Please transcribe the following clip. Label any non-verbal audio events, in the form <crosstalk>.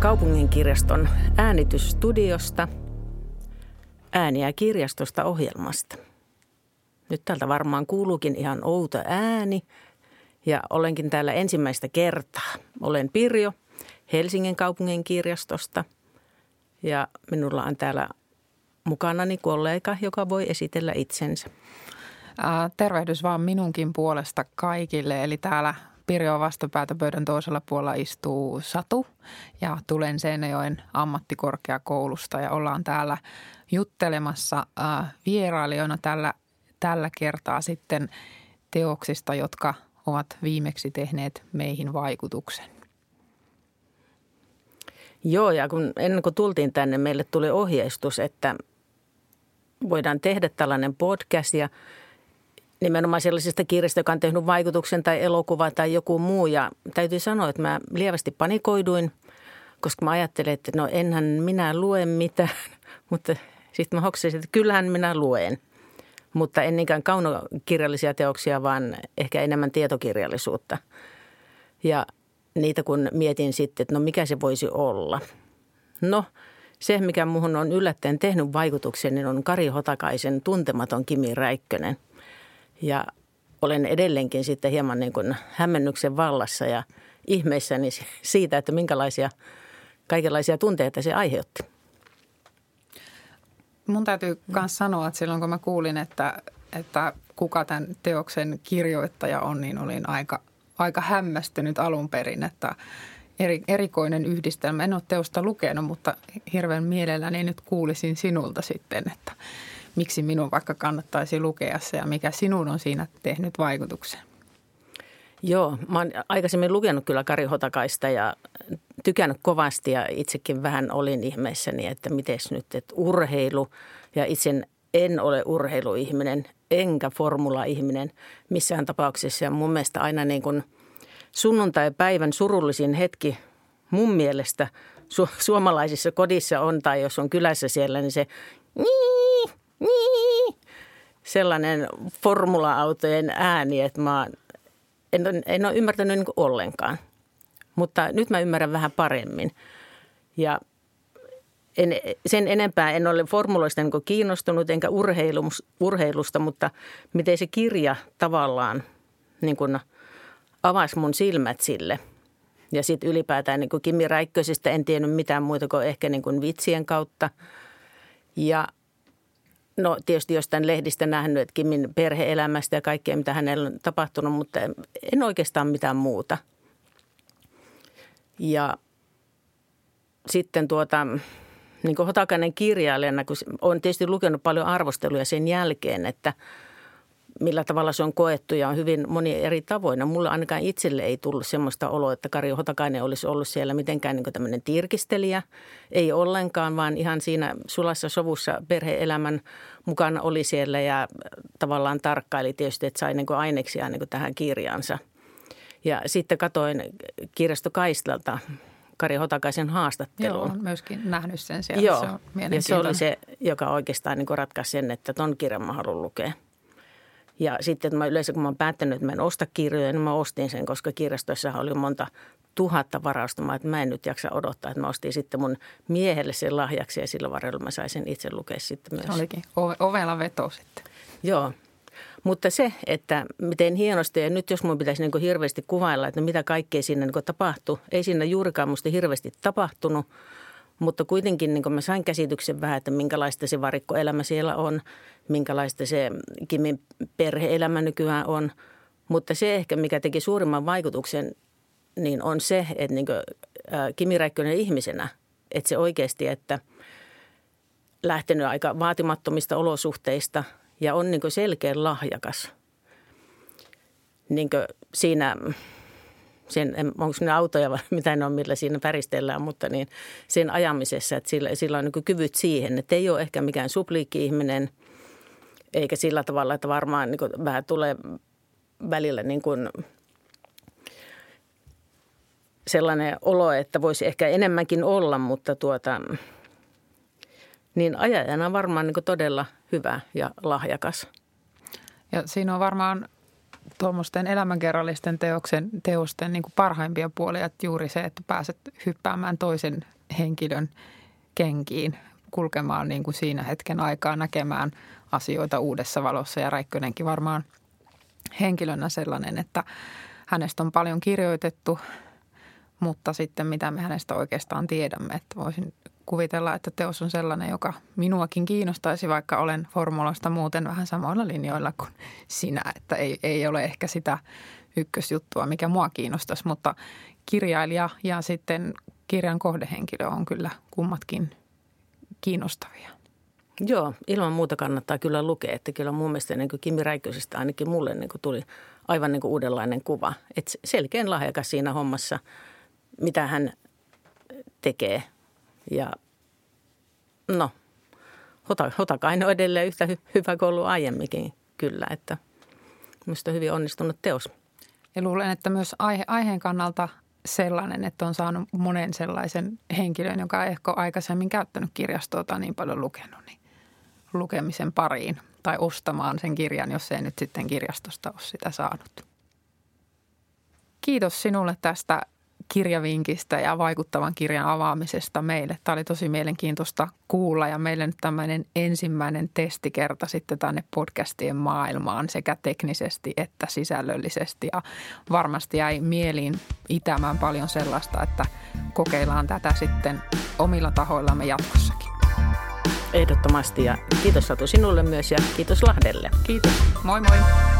kaupunginkirjaston äänitysstudiosta ääniä kirjastosta ohjelmasta. Nyt täältä varmaan kuuluukin ihan outo ääni ja olenkin täällä ensimmäistä kertaa. Olen Pirjo Helsingin kaupungin kirjastosta ja minulla on täällä mukanani kollega, joka voi esitellä itsensä. Tervehdys vaan minunkin puolesta kaikille. Eli täällä Pirjo vastapäätä pöydän toisella puolella istuu Satu ja tulen Seinäjoen ammattikorkeakoulusta ja ollaan täällä juttelemassa vierailijoina tällä, tällä kertaa sitten teoksista, jotka ovat viimeksi tehneet meihin vaikutuksen. Joo, ja kun ennen kuin tultiin tänne, meille tuli ohjeistus, että voidaan tehdä tällainen podcast ja nimenomaan sellaisesta kirjasta, joka on tehnyt vaikutuksen tai elokuva tai joku muu. Ja täytyy sanoa, että mä lievästi panikoiduin, koska mä ajattelin, että no enhän minä lue mitään, <laughs> mutta sitten mä hoksasin, että kyllähän minä luen. Mutta en niinkään kaunokirjallisia teoksia, vaan ehkä enemmän tietokirjallisuutta. Ja niitä kun mietin sitten, että no mikä se voisi olla. No se, mikä muuhun on yllättäen tehnyt vaikutuksen, niin on Kari Hotakaisen tuntematon Kimi Räikkönen. Ja olen edelleenkin sitten hieman niin kuin hämmennyksen vallassa ja ihmeissäni siitä, että minkälaisia kaikenlaisia tunteita se aiheutti. Mun täytyy myös sanoa, että silloin kun mä kuulin, että, että kuka tämän teoksen kirjoittaja on, niin olin aika, aika hämmästynyt alun perin, että eri, erikoinen yhdistelmä. En ole teosta lukenut, mutta hirveän mielelläni nyt kuulisin sinulta sitten, että miksi minun vaikka kannattaisi lukea se ja mikä sinun on siinä tehnyt vaikutuksen. Joo, mä oon aikaisemmin lukenut kyllä Kari Hotakaista ja tykännyt kovasti ja itsekin vähän olin ihmeessäni, että miten nyt, että urheilu ja itse en ole urheiluihminen enkä formula-ihminen missään tapauksessa. Ja mun mielestä aina niin kuin sunnuntai-päivän surullisin hetki mun mielestä su- suomalaisissa kodissa on tai jos on kylässä siellä, niin se nii, nii, sellainen formula-autojen ääni, että mä en, en ole ymmärtänyt niin ollenkaan. Mutta nyt mä ymmärrän vähän paremmin. Ja en, sen enempää en ole formuloista niin kiinnostunut enkä urheilusta, mutta miten se kirja tavallaan niin kuin avasi mun silmät sille. Ja sitten ylipäätään niin kuin Kimi Räikkösistä en tiennyt mitään muuta kuin ehkä niin kuin vitsien kautta. Ja no tietysti jostain lehdistä nähnyt, että Kimin perheelämästä ja kaikkea, mitä hänellä on tapahtunut, mutta en oikeastaan mitään muuta. Ja sitten tuota, niin kuin Hotakainen kirjailijana, kun olen tietysti lukenut paljon arvosteluja sen jälkeen, että millä tavalla se on koettu ja on hyvin moni eri tavoin. No, mulle ainakaan itselle ei tullut sellaista oloa, että Kari Hotakainen olisi ollut siellä mitenkään niin tämmöinen tirkistelijä. Ei ollenkaan, vaan ihan siinä sulassa sovussa perheelämän mukana oli siellä ja tavallaan tarkkaili tietysti, että sai niin aineksia niin tähän kirjaansa. Ja sitten katoin kirjasto Kaistalta Kari Hotakaisen haastatteluun. Joo, myöskin nähnyt sen siellä. Joo, se on ja se oli se, joka oikeastaan niin ratkaisi sen, että ton kirjan mä haluan lukea. Ja sitten että mä yleensä, kun mä oon päättänyt, että mä en osta kirjoja, niin mä ostin sen, koska kirjastossa oli monta tuhatta varaustamaa, että mä en nyt jaksa odottaa, että mä ostin sitten mun miehelle sen lahjaksi ja sillä varrella mä sain sen itse lukea sitten myös. Se olikin ovella veto sitten. Joo, mutta se, että miten hienosti, ja nyt jos minun pitäisi niin hirveästi kuvailla, että mitä kaikkea siinä niin tapahtui, ei siinä juurikaan minusta hirveästi tapahtunut, mutta kuitenkin niin mä sain käsityksen vähän, että minkälaista se varikkoelämä siellä on, minkälaista se Kimin perheelämä nykyään on. Mutta se ehkä, mikä teki suurimman vaikutuksen, niin on se, että niin Kimi Räikkönen ihmisenä, että se oikeasti, että lähtenyt aika vaatimattomista olosuhteista – ja on niin selkeä lahjakas. Niin siinä, sen, onko ne autoja vai <laughs> mitä ne on, millä siinä väristellään, mutta niin sen ajamisessa, että sillä, sillä on niin kyvyt siihen, että ei ole ehkä mikään supliikki-ihminen, eikä sillä tavalla, että varmaan niin vähän tulee välillä niin kuin sellainen olo, että voisi ehkä enemmänkin olla, mutta tuota, niin ajajana varmaan niin todella hyvä ja lahjakas. Ja siinä on varmaan tuommoisten elämänkerrallisten teoksen, teosten niin kuin parhaimpia puolia, että juuri se, että pääset hyppäämään toisen henkilön kenkiin kulkemaan niin kuin siinä hetken aikaa näkemään asioita uudessa valossa. Ja Räikkönenkin varmaan henkilönä sellainen, että hänestä on paljon kirjoitettu, mutta sitten mitä me hänestä oikeastaan tiedämme. Että voisin kuvitella, että teos on sellainen, joka minuakin kiinnostaisi, vaikka olen formulasta muuten vähän samoilla linjoilla kuin sinä. Että ei, ei ole ehkä sitä ykkösjuttua, mikä mua kiinnostaisi, mutta kirjailija ja sitten kirjan kohdehenkilö on kyllä kummatkin kiinnostavia. Joo, ilman muuta kannattaa kyllä lukea. Että kyllä mun mielestä niin kuin Kimi Räikkösestä ainakin mulle niin kuin tuli aivan niin kuin uudenlainen kuva. Että selkeän lahjakas siinä hommassa, mitä hän tekee. Ja no, Hotakainen on edelleen yhtä hy- hyvä kuin ollut aiemminkin kyllä, että minusta hyvin onnistunut teos. Ja luulen, että myös aihe, aiheen kannalta sellainen, että on saanut monen sellaisen henkilön, joka ei ehkä aikaisemmin käyttänyt kirjastoa tai niin paljon lukenut, niin lukemisen pariin tai ostamaan sen kirjan, jos ei nyt sitten kirjastosta ole sitä saanut. Kiitos sinulle tästä kirjavinkistä ja vaikuttavan kirjan avaamisesta meille. Tämä oli tosi mielenkiintoista kuulla ja meille nyt tämmöinen ensimmäinen testikerta sitten tänne podcastien maailmaan sekä teknisesti että sisällöllisesti. Ja varmasti jäi mieliin itämään paljon sellaista, että kokeillaan tätä sitten omilla tahoillamme jatkossakin. Ehdottomasti ja kiitos Satu sinulle myös ja kiitos Lahdelle. Kiitos. Moi moi.